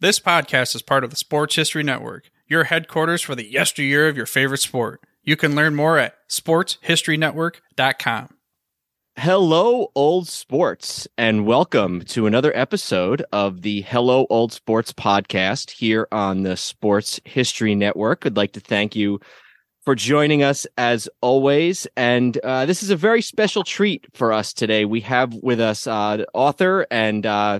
This podcast is part of the Sports History Network, your headquarters for the yesteryear of your favorite sport. You can learn more at sportshistorynetwork.com. Hello, old sports, and welcome to another episode of the Hello, Old Sports podcast here on the Sports History Network. I'd like to thank you for joining us as always. And uh, this is a very special treat for us today. We have with us uh, author and uh,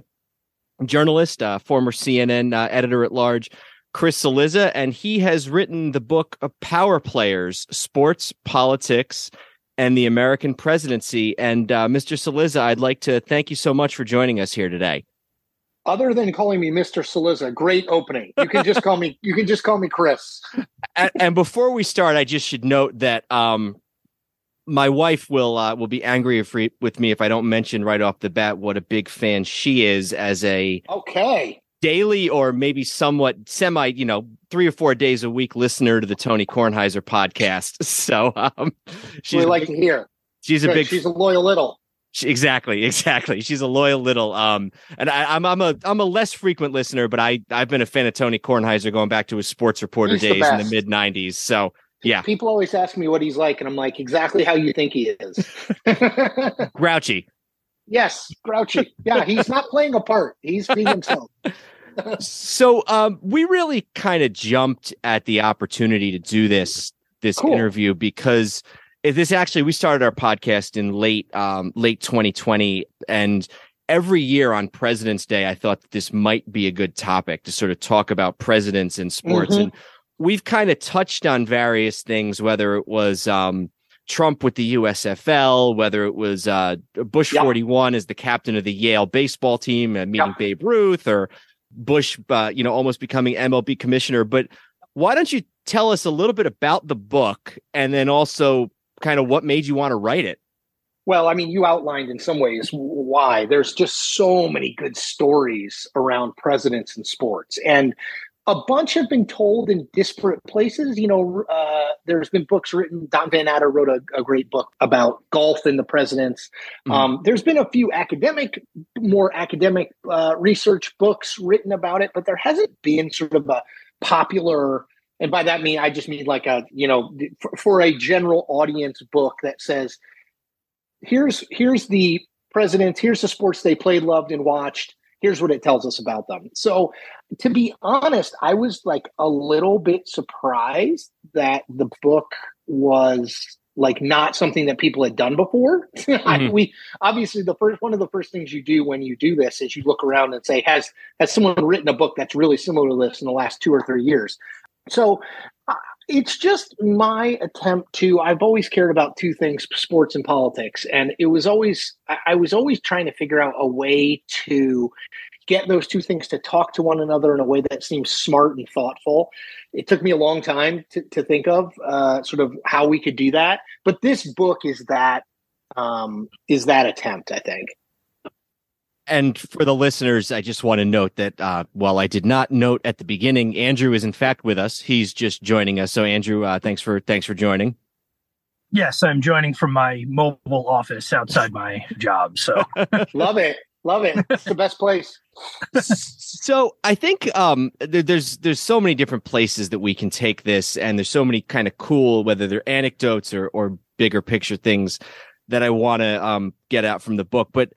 journalist, uh, former CNN uh, editor at large, Chris Cillizza, and he has written the book of Power Players, Sports, Politics, and the American Presidency. And uh, Mr. Cillizza, I'd like to thank you so much for joining us here today. Other than calling me Mr. Cillizza, great opening. You can just call me. You can just call me Chris. and, and, before we start, I just should note that um, my wife will uh, will be angry with me if I don't mention right off the bat what a big fan she is as a okay daily or maybe somewhat semi, you know, three or four days a week listener to the Tony Kornheiser podcast. So um, she's we like big, to hear. She's Good. a big. She's a loyal little. She, exactly, exactly. She's a loyal little. Um, and I, am I'm, I'm a I'm a less frequent listener, but I I've been a fan of Tony Kornheiser going back to his sports reporter he's days the in the mid '90s. So yeah. People always ask me what he's like, and I'm like, exactly how you think he is. Grouchy. Yes, grouchy. Yeah, he's not playing a part. He's being himself. so um, we really kind of jumped at the opportunity to do this this cool. interview because this actually we started our podcast in late um, late 2020 and every year on president's day i thought that this might be a good topic to sort of talk about presidents in sports mm-hmm. and we've kind of touched on various things whether it was um, Trump with the USFL, whether it was uh, Bush yep. 41 as the captain of the Yale baseball team, uh, meeting yep. Babe Ruth, or Bush, uh, you know, almost becoming MLB commissioner. But why don't you tell us a little bit about the book and then also kind of what made you want to write it? Well, I mean, you outlined in some ways why. There's just so many good stories around presidents and sports. And a bunch have been told in disparate places. You know, uh, there's been books written. Don Van Natta wrote a, a great book about golf and the presidents. Mm-hmm. Um, there's been a few academic, more academic uh, research books written about it, but there hasn't been sort of a popular. And by that mean, I just mean like a you know for, for a general audience book that says, here's here's the presidents, here's the sports they played, loved, and watched here's what it tells us about them. So, to be honest, I was like a little bit surprised that the book was like not something that people had done before. Mm-hmm. we obviously the first one of the first things you do when you do this is you look around and say, has has someone written a book that's really similar to this in the last two or three years? So it's just my attempt to i've always cared about two things sports and politics. And it was always i was always trying to figure out a way to get those two things to talk to one another in a way that seems smart and thoughtful. It took me a long time to, to think of uh, sort of how we could do that. But this book is that um, is that attempt i think and for the listeners, I just want to note that uh, while I did not note at the beginning, Andrew is in fact with us. He's just joining us. So, Andrew, uh, thanks for thanks for joining. Yes, I'm joining from my mobile office outside my job. So, love it, love it. It's the best place. so, I think um, there's there's so many different places that we can take this, and there's so many kind of cool, whether they're anecdotes or or bigger picture things that I want to um, get out from the book. But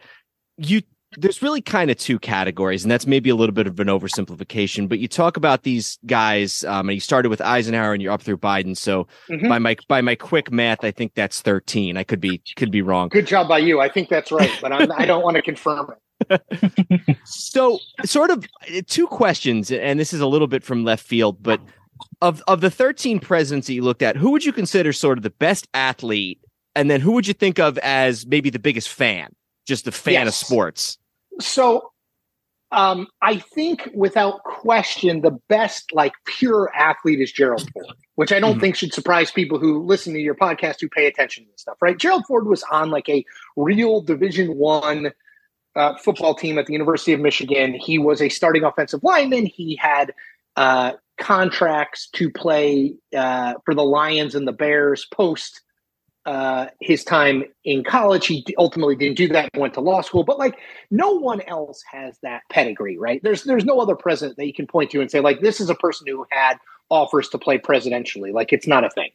you there's really kind of two categories, and that's maybe a little bit of an oversimplification. But you talk about these guys, um, and you started with Eisenhower, and you're up through Biden. So mm-hmm. by my by my quick math, I think that's 13. I could be could be wrong. Good job by you. I think that's right, but I'm, I don't want to confirm it. so, sort of two questions, and this is a little bit from left field, but of of the 13 presidents that you looked at, who would you consider sort of the best athlete, and then who would you think of as maybe the biggest fan, just a fan yes. of sports? So um, I think without question, the best like pure athlete is Gerald Ford, which I don't Mhm. think should surprise people who listen to your podcast who pay attention to this stuff, right? Gerald Ford was on like a real Division One uh, football team at the University of Michigan. He was a starting offensive lineman. He had uh, contracts to play uh, for the Lions and the Bears post uh, his time in college. He ultimately didn't do that. Went to law school, but like no one else has that pedigree, right? There's there's no other president that you can point to and say like this is a person who had offers to play presidentially. Like it's not a thing.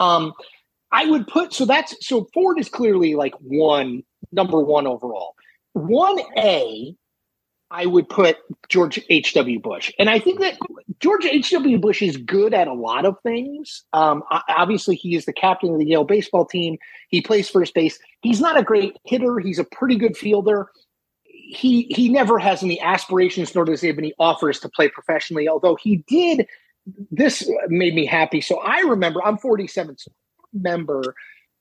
Um, I would put so that's so Ford is clearly like one number one overall. One A, I would put George H. W. Bush, and I think that George H. W. Bush is good at a lot of things. Um, obviously, he is the captain of the Yale baseball team. He plays first base. He's not a great hitter. He's a pretty good fielder. He he never has any aspirations, nor does he have any offers to play professionally. Although he did, this made me happy. So I remember I'm 47. So I remember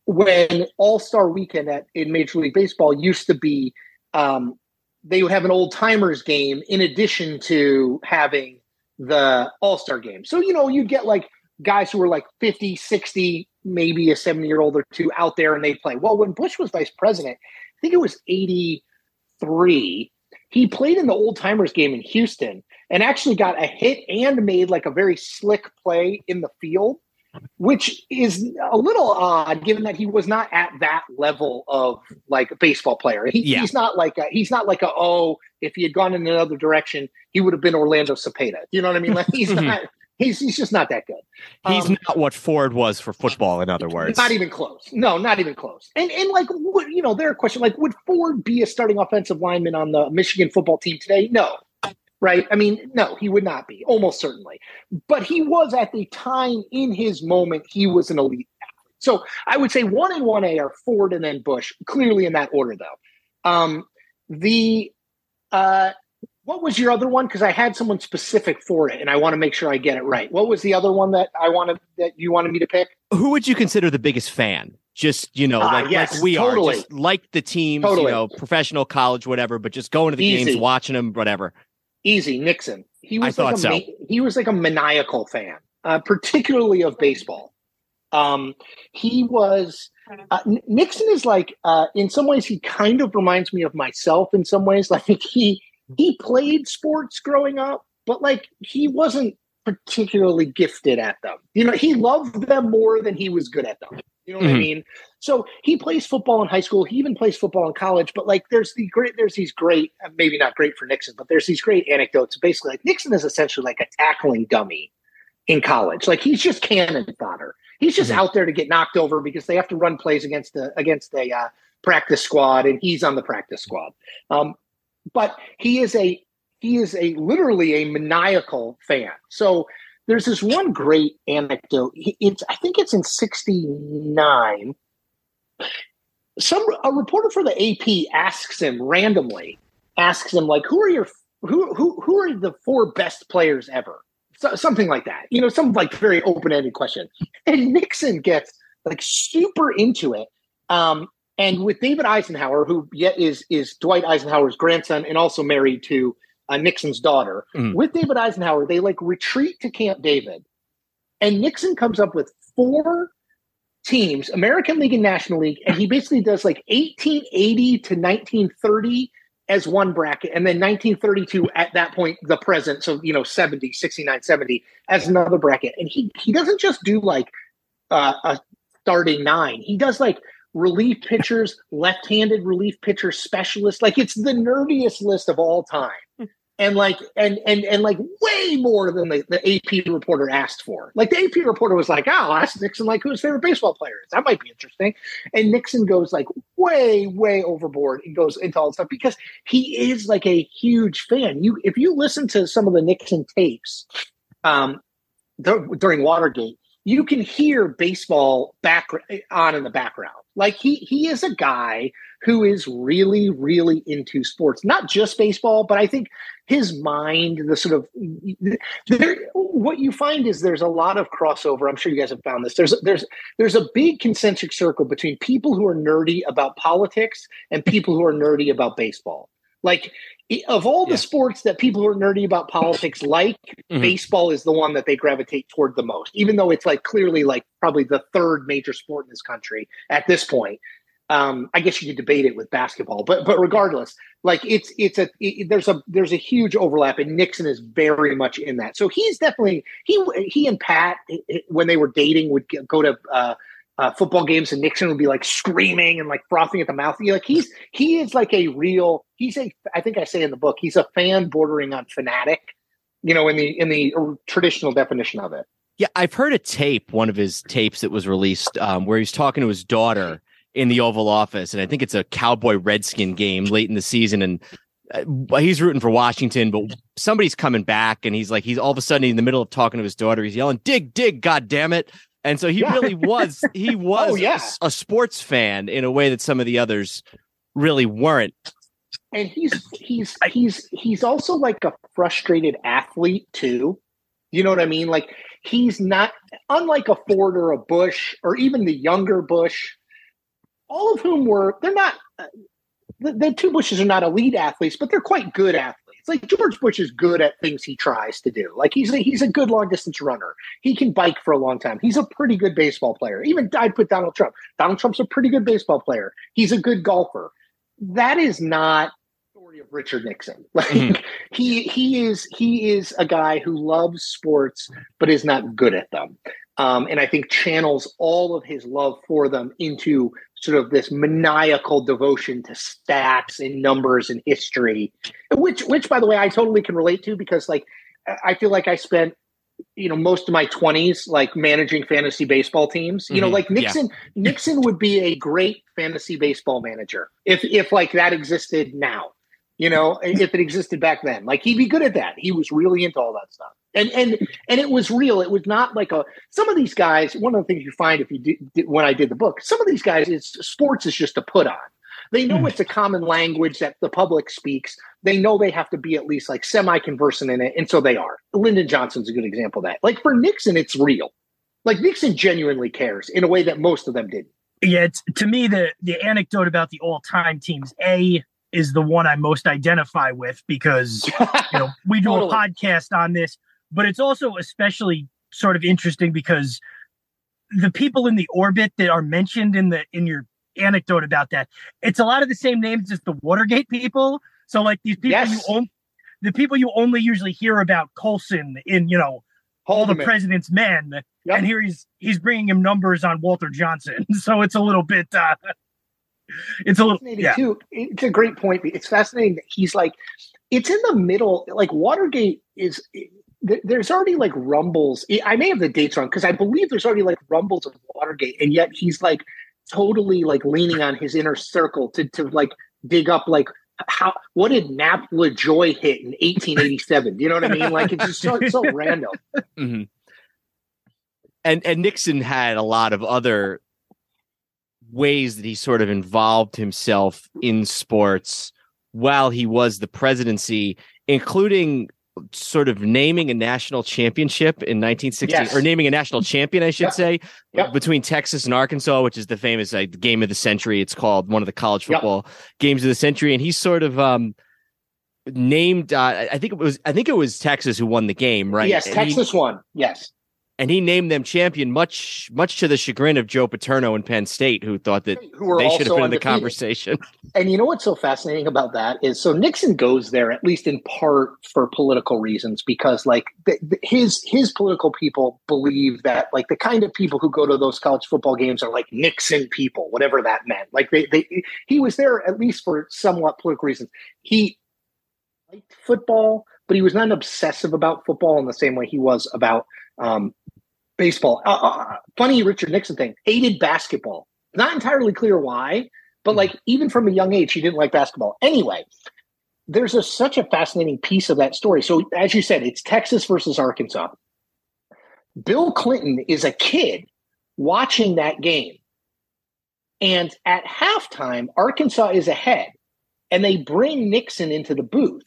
when All Star Weekend at in Major League Baseball used to be. Um, they would have an old timers game in addition to having the All Star game. So, you know, you'd get like guys who were like 50, 60, maybe a 70 year old or two out there and they play. Well, when Bush was vice president, I think it was 83, he played in the old timers game in Houston and actually got a hit and made like a very slick play in the field. Which is a little odd, given that he was not at that level of like a baseball player. He, Yeah. He's not like a, he's not like a oh, if he had gone in another direction, he would have been Orlando Cepeda. You know what I mean? Like he's not. He's he's just not that good. He's Um, not what Ford was for football, in other words. not even close. No, not even close. And and like would, you know, there are questions like would Ford be a starting offensive lineman on the Michigan football team today? No. Right? I mean, no, he would not be, almost certainly. But he was at the time in his moment, he was an elite athlete. So I would say one and one A are Ford and then Bush, clearly in that order though. Um the uh what was your other one? Because I had someone specific for it, and I want to make sure I get it right. What was the other one that I wanted that you wanted me to pick? Who would you consider the biggest fan? Just you know, Ah, like, yes, like we totally. are, just like the teams, Totally. you know, professional, college, whatever. But just going to the Easy. games, watching them, whatever. Easy, Nixon. He I was thought like a so. he was like a maniacal fan, uh, particularly of baseball. Um, he was uh, Nixon is like uh, in some ways he kind of reminds me of myself in some ways. Like he he played sports growing up, but like he wasn't particularly gifted at them. You know, he loved them more than he was good at them. You know what I Mhm. mean? So he plays football in high school. He even plays football in college. But like, there's the great, there's these great, uh, maybe not great for Nixon, but there's these great anecdotes. Basically, like Nixon is essentially like a tackling dummy in college. Like he's just cannon fodder. He's just Mhm. out there to get knocked over because they have to run plays against the against a uh, practice squad, and he's on the practice squad. Um, but he is a he is a literally a maniacal fan. So there's this one great anecdote. It's I think it's in '69. Some a reporter for the AP asks him randomly, asks him like, "Who are your who who who are the four best players ever?" So, something like that. You know, some like very open ended question. And Nixon gets like super into it. Um, and with David Eisenhower, who yet is is Dwight Eisenhower's grandson and also married to uh, Nixon's daughter, Mhm. with David Eisenhower, they like retreat to Camp David, and Nixon comes up with four teams, American League and National League, and he basically does like 1880 to 1930 as one bracket, and then 1932 at that point, the present, so you know 70, 69, 70 as another bracket, and he he doesn't just do like uh, a starting nine, he does like relief pitchers, left-handed relief pitcher specialist. Like it's the nerdiest list of all time. And like and and and like way more than the, the AP reporter asked for. Like the AP reporter was like, "Oh, I'll ask Nixon like who his favorite baseball player is. That might be interesting." And Nixon goes like way way overboard and goes into all stuff because he is like a huge fan. You if you listen to some of the Nixon tapes um, dur- during Watergate, you can hear baseball back on in the background. Like he he is a guy who is really really into sports, not just baseball, but I think his mind, the sort of there, what you find is there's a lot of crossover. I'm sure you guys have found this. There's there's there's a big concentric circle between people who are nerdy about politics and people who are nerdy about baseball. Like of all the Yeah. sports that people who are nerdy about politics like, Mhm. baseball is the one that they gravitate toward the most, even though it's like clearly like probably the third major sport in this country at this point. Um, I guess you could debate it with basketball, but but regardless, like it's it's a it, there's a there's a huge overlap, and Nixon is very much in that. So he's definitely he he and Pat when they were dating would go to uh, uh, football games, and Nixon would be like screaming and like frothing at the mouth. Like he's he is like a real he's a I think I say in the book he's a fan bordering on fanatic, you know, in the in the traditional definition of it. Yeah, I've heard a tape, one of his tapes that was released, um, where he's talking to his daughter in the Oval Office, and I think it's a Cowboy Redskin game late in the season, and uh, he's rooting for Washington, but somebody's coming back, and he's like, he's all of a sudden in the middle of talking to his daughter, he's yelling, "Dig, dig, god damn it!" And so he Yeah. really was, he was Oh, yeah. a, a sports fan in a way that some of the others really weren't. and he's he's he's he's also like a frustrated athlete too. You know what I mean? Like he's not unlike a Ford or a Bush or even the younger Bush, all of whom were they're not uh, the, the two Bushes are not elite athletes, but they're quite good athletes. Like George Bush is good at things he tries to do. Like he's a, he's a good long distance runner. He can bike for a long time. He's a pretty good baseball player. Even I'd put Donald Trump. Donald Trump's a pretty good baseball player. He's a good golfer. That is not the story of Richard Nixon. Like Mhm. he he is he is a guy who loves sports but is not good at them. Um, and I think channels all of his love for them into sort of this maniacal devotion to stats and numbers and history, which which by the way I totally can relate to because like I- feel like I spent you know most of my 20s like managing fantasy baseball teams you know Mhm. like Yeah. nixon nixon would be a great fantasy baseball manager if if like that existed now you know if it existed back then. Like he'd be good at that. He was really into all that stuff. And and and it was real. It was not like a some of these guys one of the things you find if you did, when i did the book some of these guys it's sports is just a put on. They know Hmm. it's a common language that the public speaks. They know they have to be at least like semi conversant in it and so they are. Lyndon johnson's a good example of that. Like for nixon it's real. Like nixon genuinely cares in a way that most of them didn't. Yeah, it's, to me the the anecdote about the all time teams. A is the one I most identify with because you know we do Totally. a podcast on this, but it's also especially sort of interesting because the people in the orbit that are mentioned in the in your anecdote about that, it's a lot of the same names as the Watergate people. So like these people Yes. you own, the people you only usually hear about Colson in you know all the president's men, Yep. and here he's he's bringing him numbers on Walter Johnson. So it's a little bit. uh It's a little fascinating yeah. too. It's a great point. It's fascinating that he's like, it's in the middle. Like Watergate is. There's already like rumbles. I may have the dates wrong because I believe there's already like rumbles of Watergate, and yet he's like totally like leaning on his inner circle to to like dig up like how what did Nap Lajoie hit in 1887? You know what I mean? Like it's just so, so random. Mhm. And and Nixon had a lot of other ways that he sort of involved himself in sports while he was the presidency, including sort of naming a national championship in 1960 Yes. or naming a national champion, I should Yep. say, Yep. between Texas and Arkansas, which is the famous game of the century. It's called one of the college Yep. football games of the century, and he sort of um named uh, I think it was I think it was Texas who won the game, right? Yes, And he- Texas won. Yes. And he named them champion, much much to the chagrin of Joe Paterno and Penn State, who thought that Who they should have been in the conversation. And you know what's so fascinating about that is so Nixon goes there at least in part for political reasons because like th- th- his his political people believe that like the kind of people who go to those college football games are like Nixon people, whatever that meant. Like they they he was there at least for somewhat political reasons. He liked football, but he was not obsessive about football in the same way he was about um, baseball. Uh, uh, funny Richard Nixon thing. Hated basketball. Not entirely clear why, but like even from a young age, he didn't like basketball. Anyway, there's a, such a fascinating piece of that story. So as you said, it's Texas versus Arkansas. Bill Clinton is a kid watching that game. And at halftime, Arkansas is ahead. And they bring Nixon into the booth.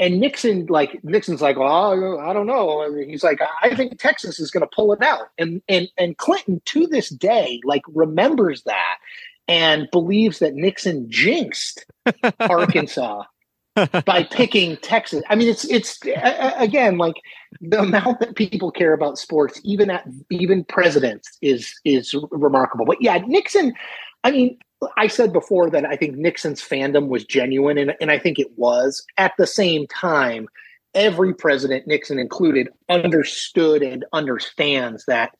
And Nixon, like Nixon's like, well, I don't know. I mean, he's like, I think Texas is going to pull it out. And and and Clinton to this day, like remembers that and believes that Nixon jinxed Arkansas by picking Texas. I mean, it's it's again like the amount that people care about sports, even at even presidents, is is remarkable. But yeah, Nixon. I mean, I said before that I think Nixon's fandom was genuine, and, and I think it was. At the same time, every president, Nixon included, understood and understands that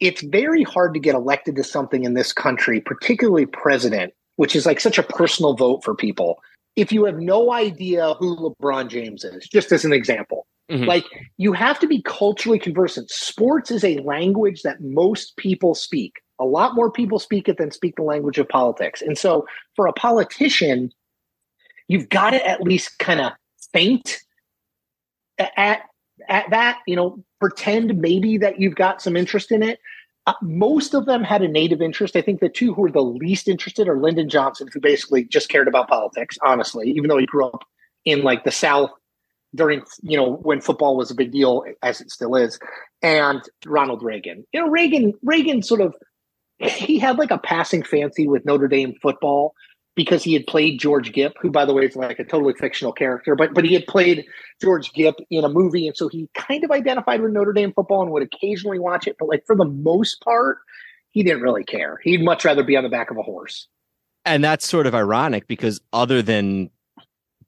it's very hard to get elected to something in this country, particularly president, which is like such a personal vote for people. If you have no idea who LeBron James is, just as an example, mm-hmm. like you have to be culturally conversant. Sports is a language that most people speak. A lot more people speak it than speak the language of politics. And so for a politician, you've got to at least kind of feint at at that, you know, pretend maybe that you've got some interest in it. Uh, most of them had a native interest. I think the two who were the least interested are Lyndon Johnson, who basically just cared about politics, honestly, even though he grew up in like the South during, you know, when football was a big deal, as it still is, and Ronald Reagan. You know, Reagan, Reagan sort of, he had like a passing fancy with Notre Dame football, because he had played George Gipp, who, by the way, is like a totally fictional character, but but he had played George Gipp in a movie, and so he kind of identified with Notre Dame football and would occasionally watch it, but like for the most part, he didn't really care. He'd much rather be on the back of a horse. And that's sort of ironic because other than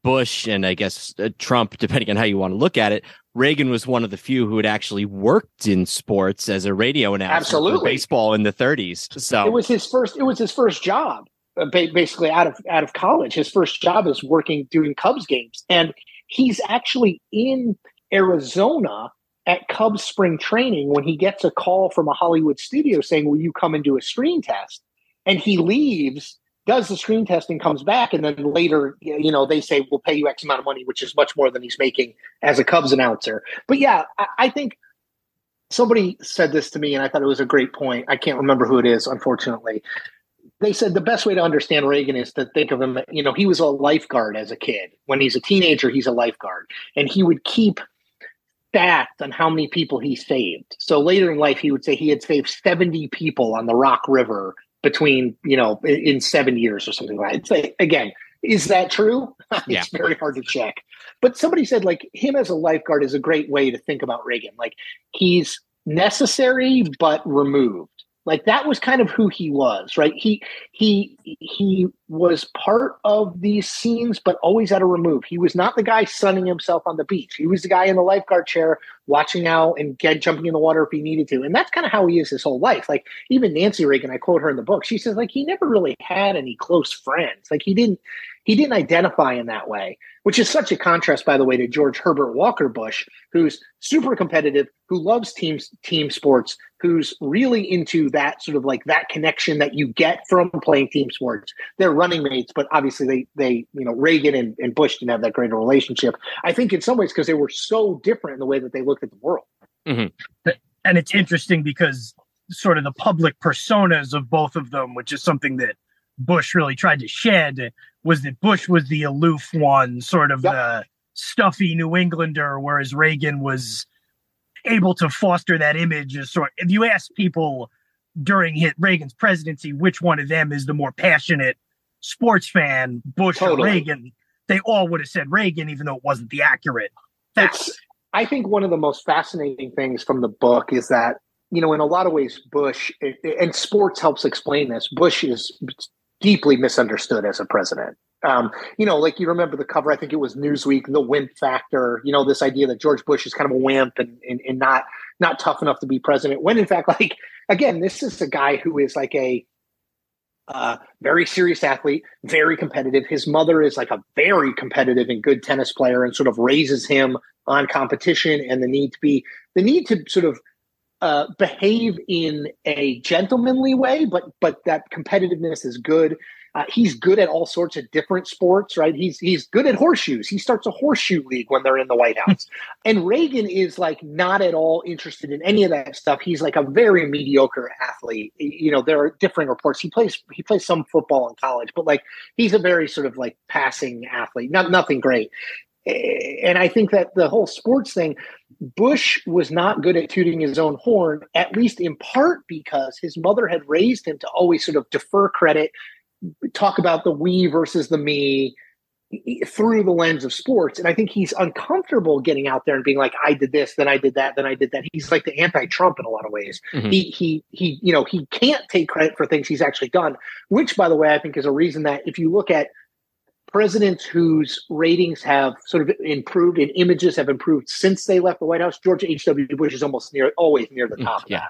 Bush and I guess uh, Trump, depending on how you want to look at it, Reagan was one of the few who had actually worked in sports as a radio announcer Absolutely. for baseball in the 30s. So it was his first. It was his first job. Uh, basically out of out of college. His first job is working doing Cubs games, and he's actually in Arizona at Cubs spring training when he gets a call from a Hollywood studio saying, "Will you come and do a screen test?" And he leaves, does the screen test, and comes back, and then later, you know, they say, "We'll pay you X amount of money," which is much more than he's making as a Cubs announcer. But yeah, I, I think somebody said this to me and I thought it was a great point. I can't remember who it is, unfortunately they said the best way to understand Reagan is to think of him, you know, he was a lifeguard as a kid. When he's a teenager, he's a lifeguard. And he would keep stats on how many people he saved. So later in life, he would say he had saved 70 people on the Rock River between, you know, in seven years or something like that. It's like, again, is that true? Yeah. it's very hard to check. But somebody said, like, him as a lifeguard is a great way to think about Reagan. Like, he's necessary but removed like that was kind of who he was right? He he he was part of these scenes but always at a remove. He was not the guy sunning himself on the beach. He was the guy in the lifeguard chair watching out and get jumping in the water if he needed to. And that's kind of how he is his whole life. Like even nancy reagan i quote her in the book she says like he never really had any close friends. Like he didn't he didn't identify in that way, which is such a contrast, by the way, to George Herbert Walker Bush, who's super competitive, who loves teams, team sports, who's really into that sort of like that connection that you get from playing team sports. They're running mates, but obviously they they you know Reagan and, and Bush didn't have that great a relationship. I think in some ways because they were so different in the way that they looked at the world. Mm-hmm. And it's interesting because sort of the public personas of both of them, which is something that Bush really tried to shed was that Bush was the aloof one, sort of yep. the stuffy New Englander, whereas Reagan was able to foster that image as sort. If you ask people during hit Reagan's presidency, which one of them is the more passionate sports fan, Bush totally. or Reagan, they all would have said Reagan, even though it wasn't the accurate fact. I think one of the most fascinating things from the book is that you know, in a lot of ways, Bush and sports helps explain this. Bush is deeply misunderstood as a president. Um, you know, like you remember the cover, I think it was Newsweek, the wimp factor, you know, this idea that George Bush is kind of a wimp and, and, and not, not tough enough to be president. When in fact, like, again, this is a guy who is like a, uh, very serious athlete, very competitive. His mother is like a very competitive and good tennis player and sort of raises him on competition and the need to be, the need to sort of uh, behave in a gentlemanly way, but but that competitiveness is good. Uh, he's good at all sorts of different sports, right? He's he's good at horseshoes. He starts a horseshoe league when they're in the White House. and Reagan is like not at all interested in any of that stuff. He's like a very mediocre athlete. You know, there are differing reports. He plays he plays some football in college, but like he's a very sort of like passing athlete, not nothing great. And I think that the whole sports thing, Bush was not good at tooting his own horn, at least in part because his mother had raised him to always sort of defer credit, talk about the we versus the me, through the lens of sports. And I think he's uncomfortable getting out there and being like, I did this, then I did that, then I did that. He's like the anti-Trump in a lot of ways. Mm-hmm. He he he, you know, he can't take credit for things he's actually done, which by the way, I think is a reason that if you look at presidents whose ratings have sort of improved and images have improved since they left the White House, George H.W. Bush is almost near always near the mm, top yeah.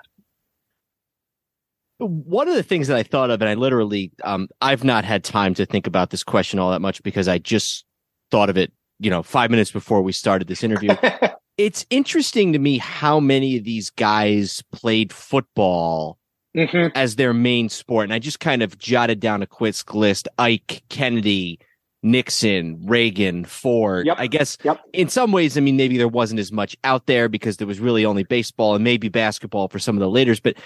One of the things that I thought of, and I literally, um, I've not had time to think about this question all that much because I just thought of it, you know, five minutes before we started this interview. it's interesting to me how many of these guys played football mm-hmm. as their main sport. And I just kind of jotted down a quick list Ike, Kennedy, Nixon, Reagan, Ford. Yep. I guess yep. in some ways, I mean, maybe there wasn't as much out there because there was really only baseball and maybe basketball for some of the laters. But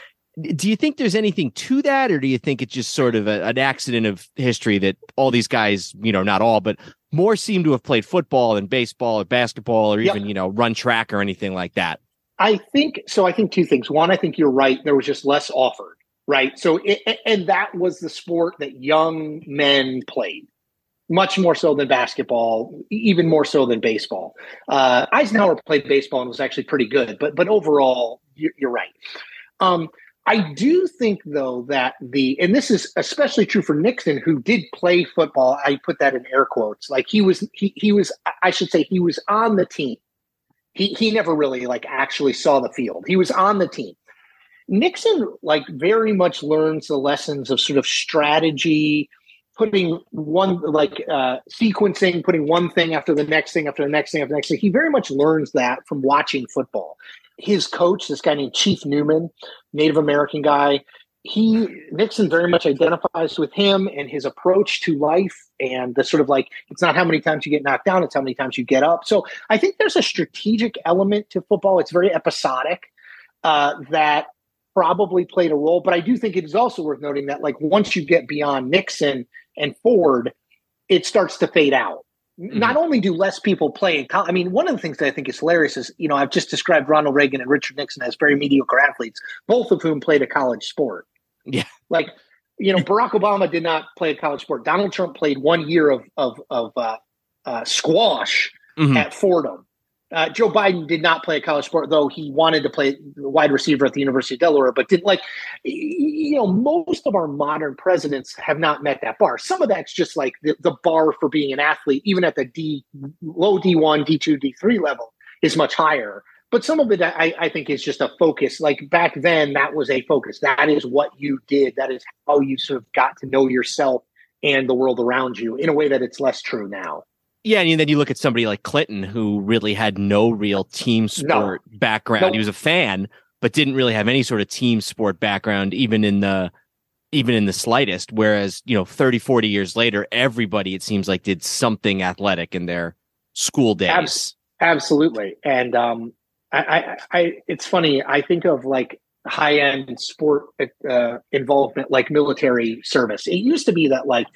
do you think there's anything to that, or do you think it's just sort of a, an accident of history that all these guys, you know, not all, but more seem to have played football than baseball or basketball or even, you know, run track or anything like that? I think so. I think two things. One, I think you're right. There was just less offered, right? So, it, and that was the sport that young men played much more so than basketball, even more so than baseball. Uh, Eisenhower played baseball and was actually pretty good, but but overall, you're, you're right. Um, I do think, though, that the, and this is especially true for Nixon, who did play football. I put that in air quotes. Like he was, he, he was, I should say, he was on the team. He, he never really like actually saw the field. He was on the team. Nixon, like, very much learns the lessons of sort of strategy, putting one like uh, sequencing, putting one thing after the next thing after the next thing after the next thing. He very much learns that from watching football his coach, this guy named Chief Newman, Native American guy, he Nixon very much identifies with him and his approach to life and the sort of like it's not how many times you get knocked down, it's how many times you get up. So I think there's a strategic element to football. It's very episodic uh, that probably played a role. But I do think it is also worth noting that like once you get beyond Nixon and Ford, it starts to fade out. Mm-hmm. Not only do less people play in college, I mean, one of the things that I think is hilarious is, you know, I've just described Ronald Reagan and Richard Nixon as very mediocre athletes, both of whom played a college sport. Yeah. Like, you know, Barack Obama did not play a college sport. Donald Trump played one year of, of, of uh, uh, squash mm-hmm. at Fordham. Uh, Joe Biden did not play a college sport, though he wanted to play wide receiver at the University of Delaware, but didn't like, you know, most of our modern presidents have not met that bar. Some of that's just like the, the bar for being an athlete, even at the D, low D1, D2, D3 level, is much higher. But some of it, I, I think, is just a focus. Like back then, that was a focus. That is what you did. That is how you sort of got to know yourself and the world around you in a way that it's less true now. Yeah, and then you look at somebody like Clinton, who really had no real team sport no. background. No. He was a fan, but didn't really have any sort of team sport background, even in the even in the slightest. Whereas, you know, 30, 40 years later, everybody it seems like did something athletic in their school days. absolutely. And um I, I, I it's funny, I think of like high end sport uh, involvement like military service. It used to be that like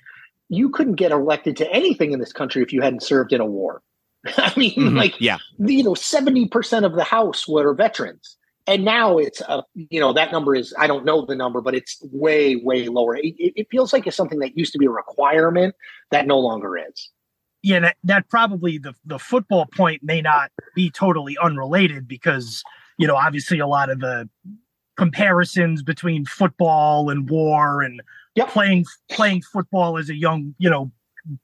you couldn't get elected to anything in this country if you hadn't served in a war. I mean, mm-hmm. like, yeah, you know, 70% of the House were veterans. And now it's, a, you know, that number is, I don't know the number, but it's way, way lower. It, it feels like it's something that used to be a requirement that no longer is. Yeah, that, that probably the, the football point may not be totally unrelated because, you know, obviously a lot of the comparisons between football and war and yep. playing playing football as a young, you know,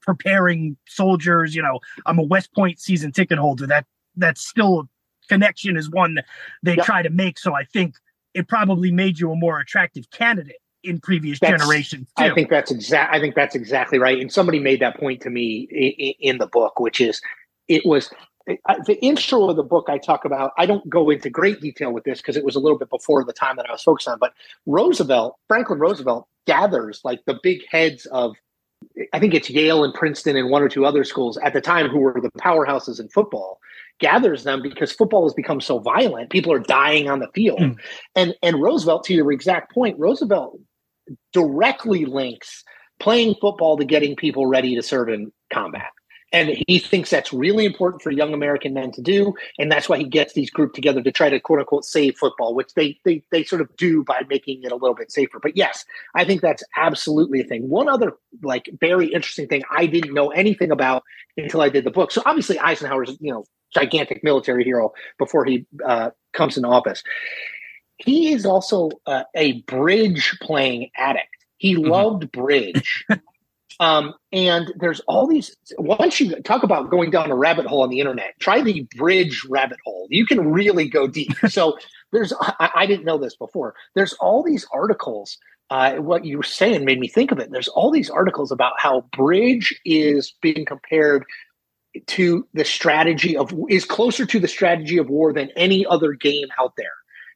preparing soldiers. You know, I'm a West Point season ticket holder. That that's still a connection is one they yep. try to make. So I think it probably made you a more attractive candidate in previous that's, generations. Too. I think that's exact. I think that's exactly right. And somebody made that point to me in, in the book, which is it was the intro of the book I talk about, I don't go into great detail with this because it was a little bit before the time that I was focused on, but Roosevelt, Franklin Roosevelt gathers like the big heads of, I think it's Yale and Princeton and one or two other schools at the time who were the powerhouses in football, gathers them because football has become so violent. People are dying on the field. Mm. And, and Roosevelt, to your exact point, Roosevelt directly links playing football to getting people ready to serve in combat And he thinks that's really important for young American men to do. And that's why he gets these grouped together to try to quote unquote save football, which they, they, they sort of do by making it a little bit safer. But yes, I think that's absolutely a thing. One other like very interesting thing I didn't know anything about until I did the book. So obviously Eisenhower's, you know, gigantic military hero before he uh, comes into office. He is also uh, a bridge playing addict. He mm-hmm. loved bridge. Um, and there's all these. Once you talk about going down a rabbit hole on the internet, try the bridge rabbit hole. You can really go deep. so there's. I, I, didn't know this before. There's all these articles. Uh, what you were saying made me think of it. There's all these articles about how bridge is being compared to the strategy of is closer to the strategy of war than any other game out there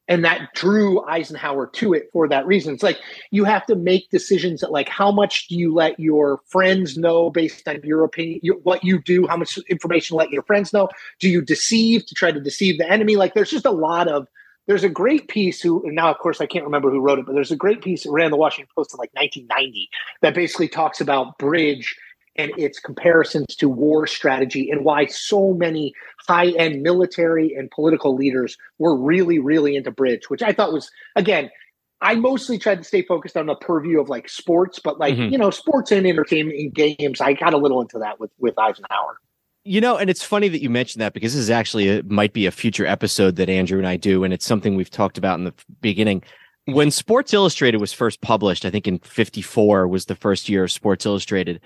and that drew Eisenhower to it for that reason. It's like you have to make decisions that like how much do you let your friends know based on your opinion, your, what you do, how much information let your friends know? Do you deceive to try to deceive the enemy? Like there's just a lot of there's a great piece who now of course I can't remember who wrote it, but there's a great piece that ran the Washington Post in like 1990 that basically talks about bridge and its comparisons to war strategy and why so many high end military and political leaders were really, really into bridge, which I thought was, again, I mostly tried to stay focused on the purview of like sports, but like, mm-hmm. you know, sports and entertainment and games, I got a little into that with, with Eisenhower. You know, and it's funny that you mentioned that because this is actually a, might be a future episode that Andrew and I do, and it's something we've talked about in the beginning. When Sports Illustrated was first published, I think in '54 was the first year of Sports Illustrated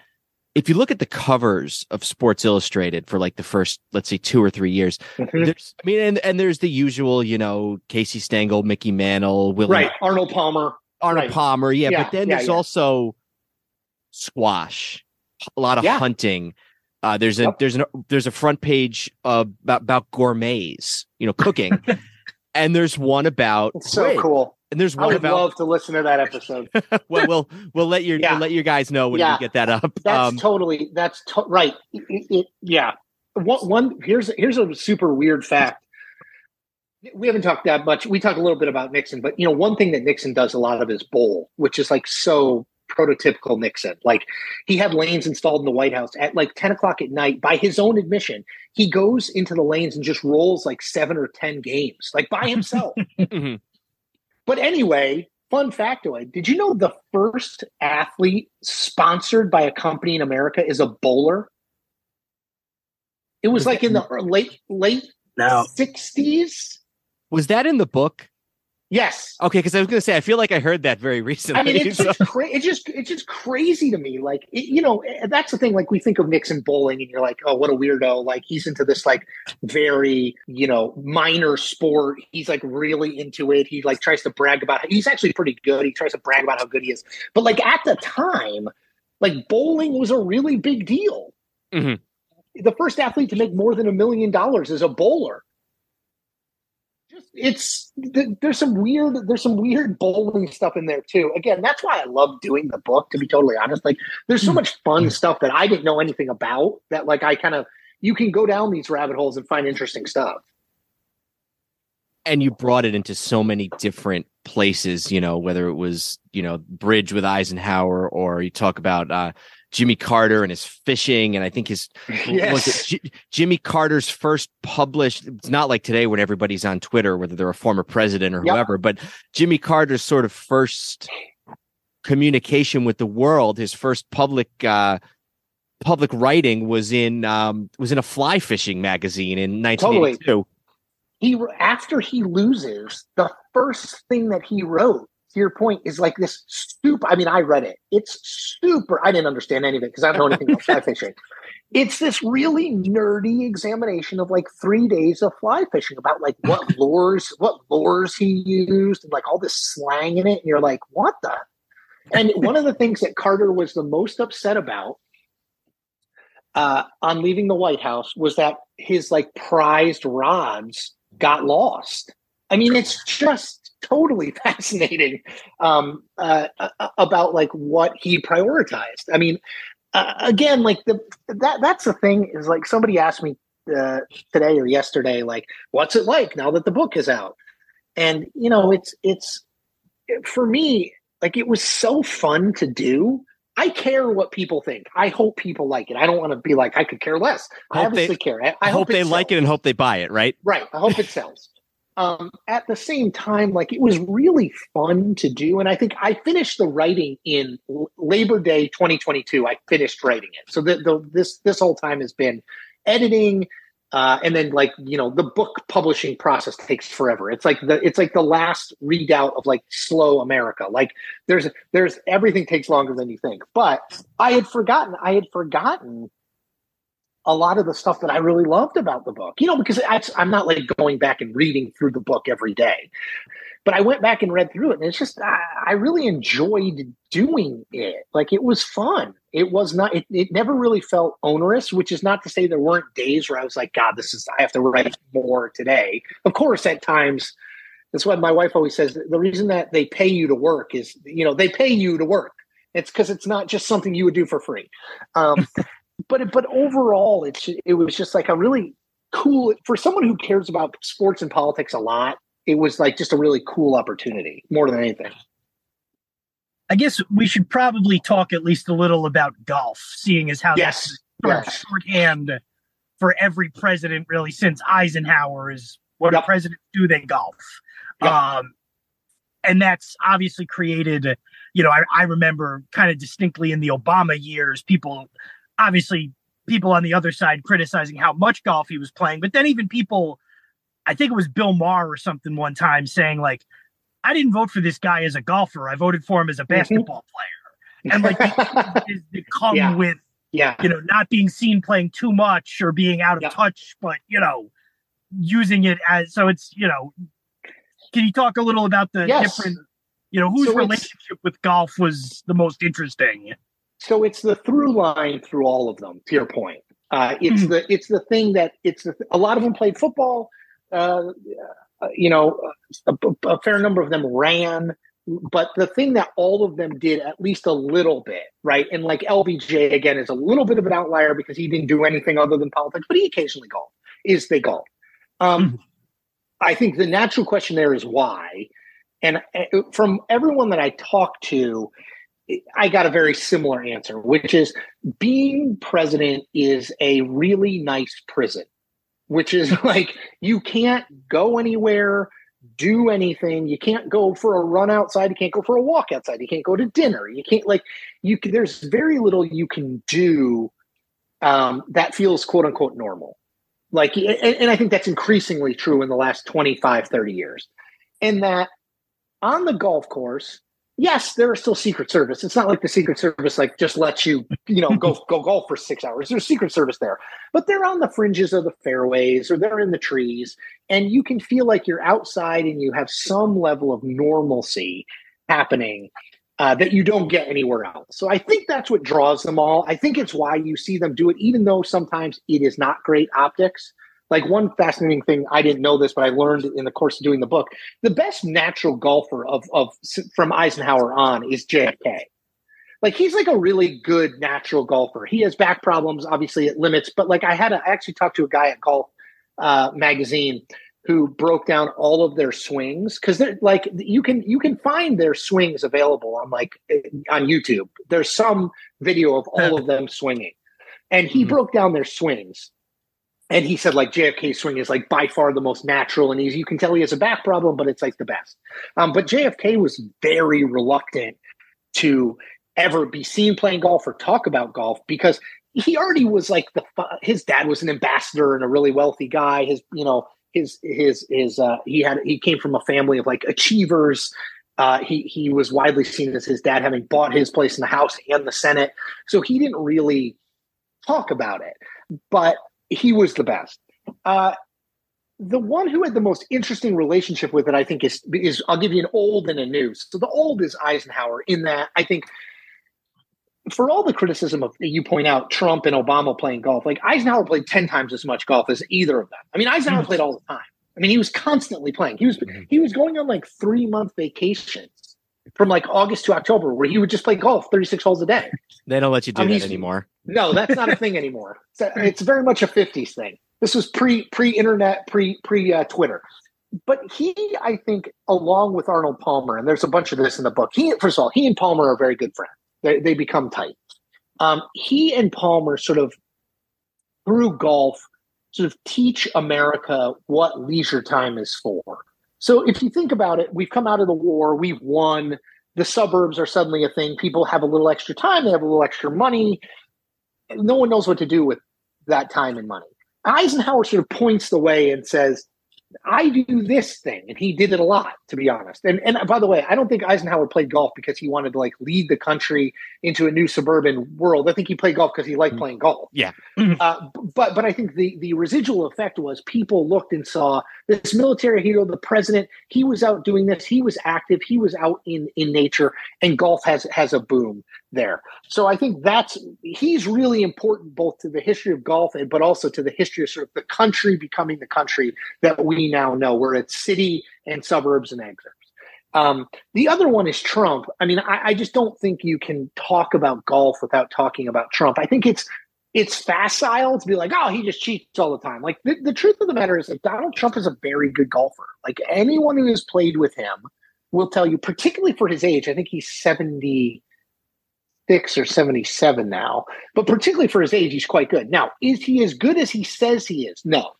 if you look at the covers of Sports Illustrated for like the first, let's say, two or three years, mm-hmm. there's, I mean, and, and there's the usual, you know, Casey Stengel, Mickey Mantle, Willie, right, Arnold Palmer, Arnold right. Palmer, yeah, yeah, But then yeah, there's yeah. also squash, a lot of hunting. Uh, there's a yep. there's an there's a front page uh, about about gourmets, you know, cooking, and there's one about it's so cool and there's one I would about... love to listen to that episode. well, we'll we'll let your yeah. we'll let you guys know when yeah. we get that up. That's um, totally that's to- right. It, it, yeah. One, one here's here's a super weird fact. We haven't talked that much. We talked a little bit about Nixon, but you know, one thing that Nixon does a lot of is bowl, which is like so prototypical Nixon. Like he had lanes installed in the White House at like 10 o'clock at night. By his own admission, he goes into the lanes and just rolls like seven or 10 games, like by himself. mm-hmm. But anyway, fun factoid did you know the first athlete sponsored by a company in America is a bowler? It was like in the late late now 60s. Was that in the book? Yes. Okay, because I was going to say I feel like I heard that very recently. I mean, it's, so. just, cra- it's just it's just crazy to me. Like it, you know, eh, that's the thing. Like we think of Nixon bowling, and you're like, oh, what a weirdo. Like he's into this like very you know minor sport. He's like really into it. He like tries to brag about. He's actually pretty good. He tries to brag about how good he is. But like at the time, like bowling was a really big deal. Mm-hmm. The first athlete to make more than a million dollars is a bowler it's there's some weird there's some weird bowling stuff in there too. Again, that's why I love doing the book. To be totally honest, like there's so hmm. much fun stuff that I didn't know anything about that like I kind of you can go down these rabbit holes and find interesting stuff. And you brought it into so many different places, you know, whether it was, you know, Bridge with Eisenhower or you talk about uh Jimmy Carter and his fishing, and I think his yes. J- Jimmy Carter's first published. It's not like today when everybody's on Twitter, whether they're a former president or yep. whoever, but Jimmy Carter's sort of first communication with the world, his first public uh, public writing was in um, was in a fly fishing magazine in 1982. Totally. He after he loses, the first thing that he wrote to your point, is like this super. I mean, I read it. It's super. I didn't understand any of it because I don't know anything about fly fishing. It's this really nerdy examination of like three days of fly fishing about like what lures, what lures he used, and like all this slang in it. And you're like, what the? And one of the things that Carter was the most upset about uh, on leaving the White House was that his like prized rods got lost. I mean, it's just totally fascinating um, uh, about like what he prioritized. I mean, uh, again, like the that that's the thing is like somebody asked me uh, today or yesterday, like, what's it like now that the book is out? And you know, it's it's for me like it was so fun to do I care what people think. I hope people like it. I don't want to be like I could care less. I Hope obviously they- care. I, I, hope it they like it and hope they buy it, right? Right. I hope it sells. Um, at the same time, like it was really fun to do. And I think I finished the writing in Labor Day 2022. I finished writing it. So the, the this this whole time has been editing, uh, and then like you know the book publishing process takes forever. It's like the it's like the last readout of like slow America. Like there's there's everything takes longer than you think. But I had forgotten. I had forgotten a lot of the stuff that I really loved about the book, you know, because I, I'm not like going back and reading through the book every day, but I went back and read through it, and it's just I, I really enjoyed doing it. Like it was fun. It was not. It, it never really felt onerous, which is not to say there weren't days where I was like, God, this is I have to write more today. Of course, at times. That's what my wife always says. The reason that they pay you to work is, you know, they pay you to work. It's because it's not just something you would do for free. Um, but but overall, it's it was just like a really cool for someone who cares about sports and politics a lot. It was like just a really cool opportunity, more than anything. I guess we should probably talk at least a little about golf, seeing as how Yes, that's sort of yes. shorthand for every president, really, since Eisenhower is what Yep. a president do they golf. Yep. Um, and that's obviously created, you know, I, I remember kind of distinctly in the Obama years, people obviously people on the other side criticizing how much golf he was playing, but then even people, I think it was Bill Maher or something one time saying like, I didn't vote for this guy as a golfer. I voted for him as a basketball player. And like the come Yeah. with yeah, you know not being seen playing too much or being out of Yeah. touch, but you know using it as so it's you know. Can you talk a little about the Yes. different, you know, whose So relationship with golf was the most interesting? so it's the through line through all of them. To your point, uh, it's Mhm. the it's the thing that it's the, a lot of them played football. Uh, you know, a, a fair number of them ran, but the thing that all of them did at least a little bit, right? And like LBJ again is a little bit of an outlier because he didn't do anything other than politics, but he occasionally golfed. Is they golf? Um, I think the natural question there is why, and uh, from everyone that I talked to, I got a very similar answer, which is being president is a really nice prison, which is like you can't go anywhere, do anything. You can't go for a run outside. You can't go for a walk outside. You can't go to dinner. You can't like you. Can, there's very little you can do um, that feels quote unquote normal. Like, and, and I think that's increasingly true in the last 25, 30 years. And that on the golf course, yes, there are still Secret Service. It's not like the Secret Service like just lets you, you know, go go golf for six hours. There's Secret Service there, but they're on the fringes of the fairways or they're in the trees, and you can feel like you're outside and you have some level of normalcy happening uh, that you don't get anywhere else. So I think that's what draws them all. I think it's why you see them do it, even though sometimes it is not great optics. Like one fascinating thing, I didn't know this, but I learned in the course of doing the book. The best natural golfer of of from Eisenhower on is JFK. Like he's like a really good natural golfer. He has back problems, obviously it limits, but like I had to I actually talked to a guy at Golf uh, magazine who broke down all of their swings because they're like you can you can find their swings available on like on YouTube. There's some video of all of them swinging, and he Mhm. broke down their swings. And he said like JFK's swing is like by far the most natural, and he's you can tell he has a back problem, but it's like the best. Um, but JFK was very reluctant to ever be seen playing golf or talk about golf because he already was like the his dad was an ambassador and a really wealthy guy. His you know his his his uh, he had he came from a family of like achievers. Uh, he he was widely seen as his dad having bought his place in the House and the Senate, so he didn't really talk about it. But he was the best. Uh, the one who had the most interesting relationship with it, I think, is is I'll give you an old and a new. So the old is Eisenhower, in that I think for all the criticism of you point out Trump and Obama playing golf, like Eisenhower played 10 times as much golf as either of them. I mean, Eisenhower played all the time. I mean, he was constantly playing. He was he was going on like three month vacations from like August to October where he would just play golf 36 holes a day. They don't let you do mean, that anymore. No, that's not a thing anymore. It's, it's very much a 50s thing. This was pre pre internet, pre pre uh, Twitter. But he, I think, along with Arnold Palmer, and there's a bunch of this in the book. He, first of all, he and Palmer are very good friends. They, they become tight. Um, he and Palmer sort of through golf sort of teach America what leisure time is for. So if you think about it, we've come out of the war, we've won, the suburbs are suddenly a thing. People have a little extra time, they have a little extra money. No one knows what to do with that time and money. Eisenhower sort of points the way and says, I do this thing, and he did it a lot, to be honest. And and by the way, I don't think Eisenhower played golf because he wanted to like lead the country into a new suburban world. I think he played golf because he liked mm-hmm. playing golf. Yeah. uh, but but I think the the residual effect was people looked and saw this military hero, the president. He was out doing this. He was active. He was out in in nature, and golf has has a boom there. So I think that's he's really important both to the history of golf and but also to the history of sort of the country becoming the country that we now know, where it's city and suburbs and exurbs. Um, the other one is Trump. I mean, I, I just don't think you can talk about golf without talking about Trump. I think it's it's facile to be like, oh, he just cheats all the time. Like the, the truth of the matter is that Donald Trump is a very good golfer. Like anyone who has played with him will tell you, particularly for his age, I think he's 70, six or 77 now, but particularly for his age, he's quite good. Now, is he as good as he says he is? No.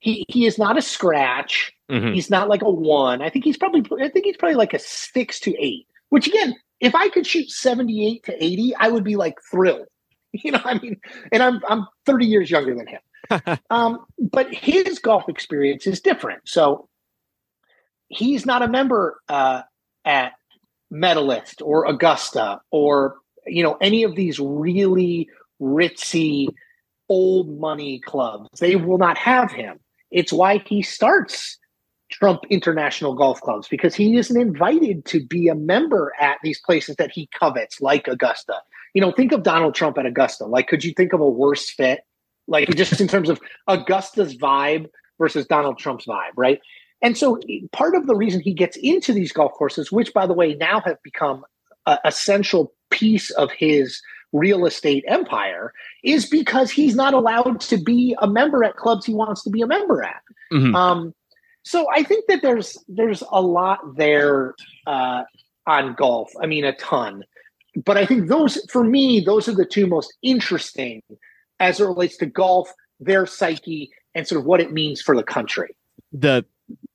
He he is not a scratch. Mm-hmm. He's not like a one. I think he's probably I think he's probably like a six to eight, which again, if I could shoot 78 to 80, I would be like thrilled. You know, I mean, and I'm I'm 30 years younger than him. um, but his golf experience is different. So he's not a member uh, at Medalist or Augusta or you know, any of these really ritzy old money clubs. They will not have him. It's why he starts Trump International Golf Clubs because he isn't invited to be a member at these places that he covets, like Augusta. You know, think of Donald Trump at Augusta. Like, could you think of a worse fit? Like, just in terms of Augusta's vibe versus Donald Trump's vibe, right? And so, part of the reason he gets into these golf courses, which, by the way, now have become uh, a, a piece of his real estate empire is because he's not allowed to be a member at clubs he wants to be a member at. Mm-hmm. Um, so I think that there's there's a lot there uh, on golf. I mean, a ton. But I think those, for me, those are the two most interesting as it relates to golf, their psyche, and sort of what it means for the country. The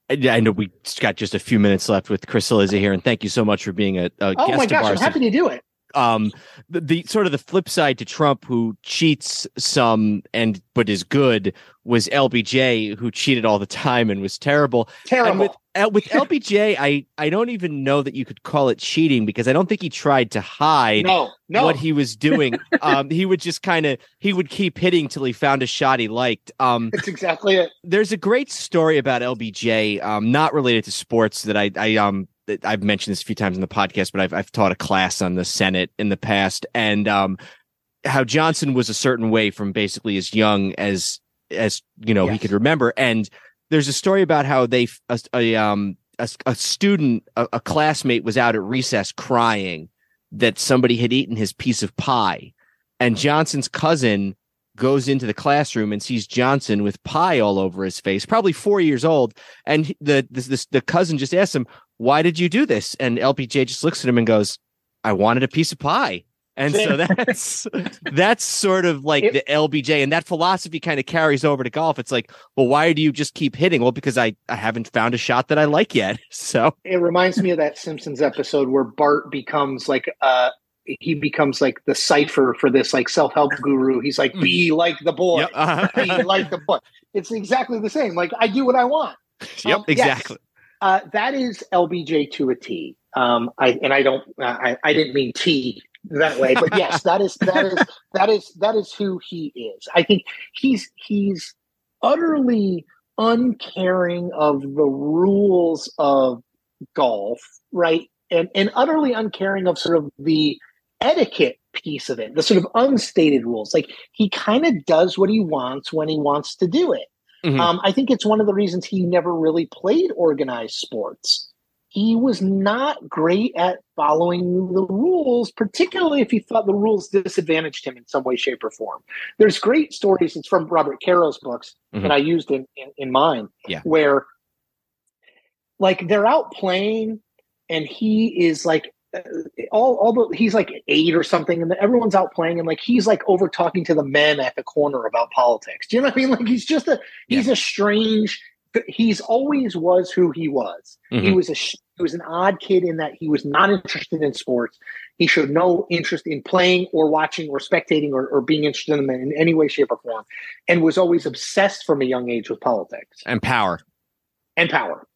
I know we got just a few minutes left with Chris Cillizza here, and thank you so much for being a, a oh my gosh, I'm happy to do it um the, the, sort of the flip side to Trump who cheats some and but is good was LBJ who cheated all the time and was terrible. Terrible. And with with LBJ I I don't even know that you could call it cheating because I don't think he tried to hide no, no. what he was doing. um he would just kind of he would keep hitting till he found a shot he liked. Um That's exactly it. There's a great story about LBJ um not related to sports that I I um I've mentioned this a few times in the podcast, but I've I've taught a class on the Senate in the past, and um, how Johnson was a certain way from basically as young as as you know yes. he could remember. And there's a story about how they a, a um a, a student a, a classmate was out at recess crying that somebody had eaten his piece of pie, and Johnson's cousin goes into the classroom and sees Johnson with pie all over his face, probably four years old. And the the, the cousin just asks him, why did you do this? And LBJ just looks at him and goes, I wanted a piece of pie. And so that's that's sort of like it, the LBJ, and that philosophy kind of carries over to golf. It's like, well, why do you just keep hitting? Well, because I, I haven't found a shot that I like yet. So it reminds me of that Simpsons episode where Bart becomes like uh he becomes like the cipher for this like self-help guru. He's like, be mm. like the boy, yep. uh-huh. be like the boy. It's exactly the same. Like I do what I want. Yep, um, exactly. Yes, uh, that is LBJ to a T. Um, I and I don't. Uh, I, I didn't mean T that way, but yes, that is that is that is that is who he is. I think he's he's utterly uncaring of the rules of golf, right? And and utterly uncaring of sort of the etiquette piece of it, the sort of unstated rules. Like he kind of does what he wants when he wants to do it. Mm-hmm. Um, I think it's one of the reasons he never really played organized sports. He was not great at following the rules, particularly if he thought the rules disadvantaged him in some way, shape, or form. There's great stories. It's from Robert Caro's books mm-hmm. that I used in, in, in mine, yeah. where like they're out playing and he is like all all the he's like eight or something, and everyone's out playing, and like he's like over talking to the men at the corner about politics. Do you know what I mean? Like he's just a he's yeah. a strange. He's always was who he was. Mm-hmm. He was a he was an odd kid in that he was not interested in sports. He showed no interest in playing or watching or spectating or, or being interested in them in any way, shape, or form, and was always obsessed from a young age with politics and power and power.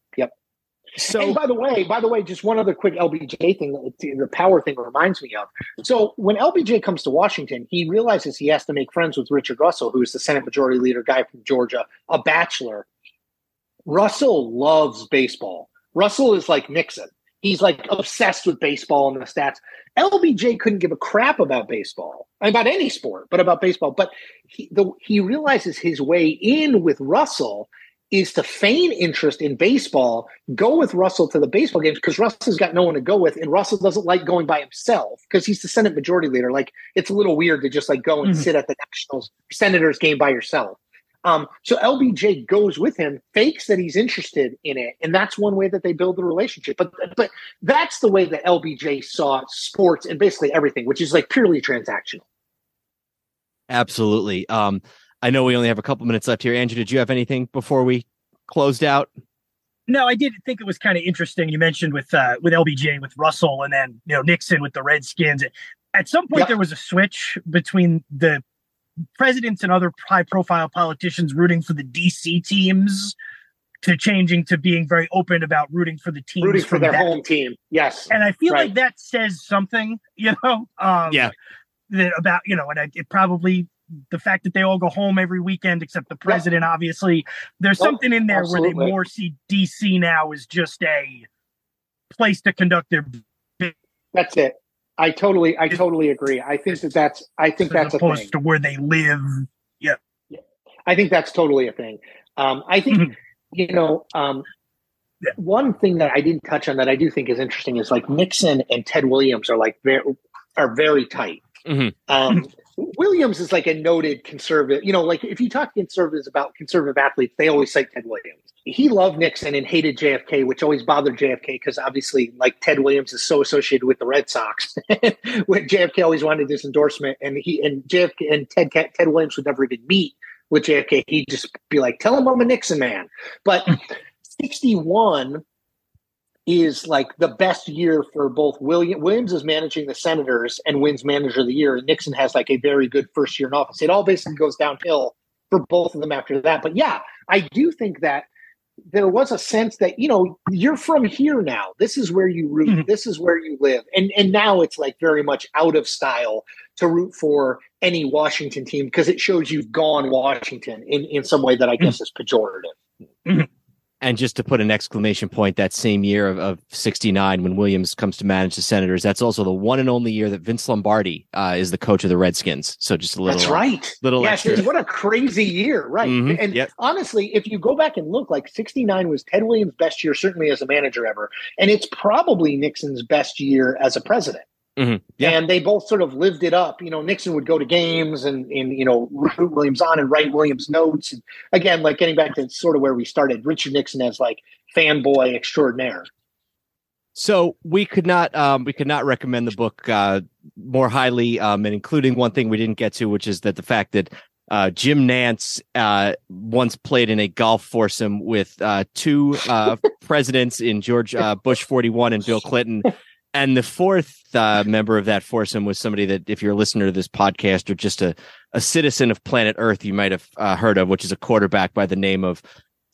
So, and by the way, by the way, just one other quick LBJ thing, the power thing reminds me of. So, when LBJ comes to Washington, he realizes he has to make friends with Richard Russell, who is the Senate Majority Leader guy from Georgia, a bachelor. Russell loves baseball. Russell is like Nixon. He's like obsessed with baseball and the stats. LBJ couldn't give a crap about baseball, about any sport, but about baseball. But he, the, he realizes his way in with Russell is to feign interest in baseball, go with Russell to the baseball games because Russell's got no one to go with, and Russell doesn't like going by himself because he's the Senate Majority Leader. Like it's a little weird to just like go and mm-hmm. sit at the Nationals Senators game by yourself. Um, so LBJ goes with him, fakes that he's interested in it, and that's one way that they build the relationship. But but that's the way that LBJ saw sports and basically everything, which is like purely transactional. Absolutely. Um, I know we only have a couple minutes left here. Andrew, did you have anything before we closed out? No, I did think it was kind of interesting. You mentioned with uh, with LBJ with Russell, and then you know Nixon with the Redskins. At some point, there was a switch between the presidents and other high profile politicians rooting for the DC teams to changing to being very open about rooting for the team, rooting for their that. home team. Yes, and I feel right. like that says something. You know, um, yeah, that about you know, and it probably the fact that they all go home every weekend except the president yep. obviously there's yep. something in there Absolutely. where they more see dc now as just a place to conduct their that's it i totally i totally agree i think that that's i think as that's opposed a thing. to where they live yeah. yeah i think that's totally a thing um i think mm-hmm. you know um yeah. one thing that i didn't touch on that i do think is interesting is like nixon and ted williams are like very are very tight mm-hmm. um Williams is like a noted conservative. You know, like if you talk to conservatives about conservative athletes, they always cite Ted Williams. He loved Nixon and hated JFK, which always bothered JFK because obviously, like Ted Williams is so associated with the Red Sox. when JFK always wanted this endorsement, and he and JFK and Ted Ted Williams would never even meet with JFK. He'd just be like, "Tell him I'm a Nixon man." But sixty one is like the best year for both William Williams is managing the Senators and wins manager of the year, and Nixon has like a very good first year in office. It all basically goes downhill for both of them after that. But yeah, I do think that there was a sense that you know you're from here now. This is where you root. Mm-hmm. This is where you live, and and now it's like very much out of style to root for any Washington team because it shows you've gone Washington in in some way that I guess mm-hmm. is pejorative. Mm-hmm. And just to put an exclamation point, that same year of, of 69, when Williams comes to manage the Senators, that's also the one and only year that Vince Lombardi uh, is the coach of the Redskins. So just a little. That's right. Uh, little yes, extra. What a crazy year. Right. Mm-hmm. And yep. honestly, if you go back and look, like 69 was Ted Williams' best year, certainly as a manager ever. And it's probably Nixon's best year as a president. Mm-hmm. Yeah. And they both sort of lived it up. You know, Nixon would go to games and, and you know, root Williams on and write Williams notes. And again, like getting back to sort of where we started, Richard Nixon as like fanboy extraordinaire. So we could not um, we could not recommend the book uh, more highly, um, and including one thing we didn't get to, which is that the fact that uh, Jim Nantz uh, once played in a golf foursome with uh, two uh, presidents in George uh, Bush 41 and Bill Clinton, and the fourth uh, member of that foursome was somebody that, if you're a listener to this podcast or just a, a citizen of planet Earth, you might have uh, heard of, which is a quarterback by the name of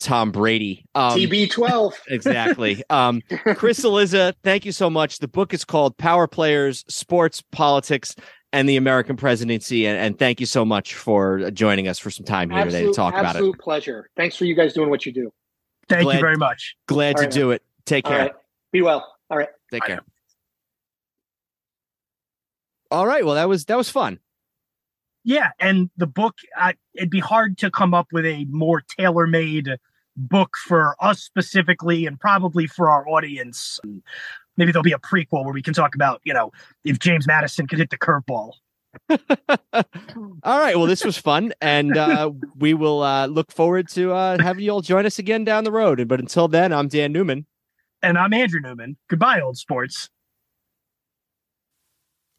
Tom Brady. Um, TB12. exactly. Um, Chris Cillizza, thank you so much. The book is called Power Players, Sports, Politics, and the American Presidency. And, and thank you so much for joining us for some time here absolute, today to talk about it. Absolute pleasure. Thanks for you guys doing what you do. Thank glad, you very much. Glad All to right, do it. Take care. Be well. All right. Take Bye. care. All right. Well, that was that was fun. Yeah, and the book uh, it'd be hard to come up with a more tailor-made book for us specifically, and probably for our audience. Maybe there'll be a prequel where we can talk about you know if James Madison could hit the curveball. all right. Well, this was fun, and uh, we will uh, look forward to uh, having you all join us again down the road. But until then, I'm Dan Newman, and I'm Andrew Newman. Goodbye, old sports.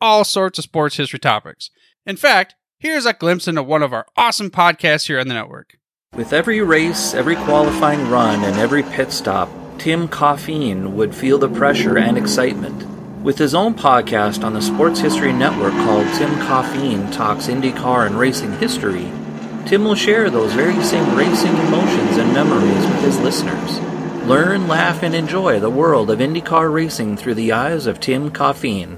all sorts of sports history topics. In fact, here's a glimpse into one of our awesome podcasts here on the network. With every race, every qualifying run, and every pit stop, Tim Coffeen would feel the pressure and excitement. With his own podcast on the Sports History Network called Tim Coffeen Talks IndyCar and Racing History, Tim will share those very same racing emotions and memories with his listeners. Learn, laugh, and enjoy the world of IndyCar racing through the eyes of Tim Coffeen.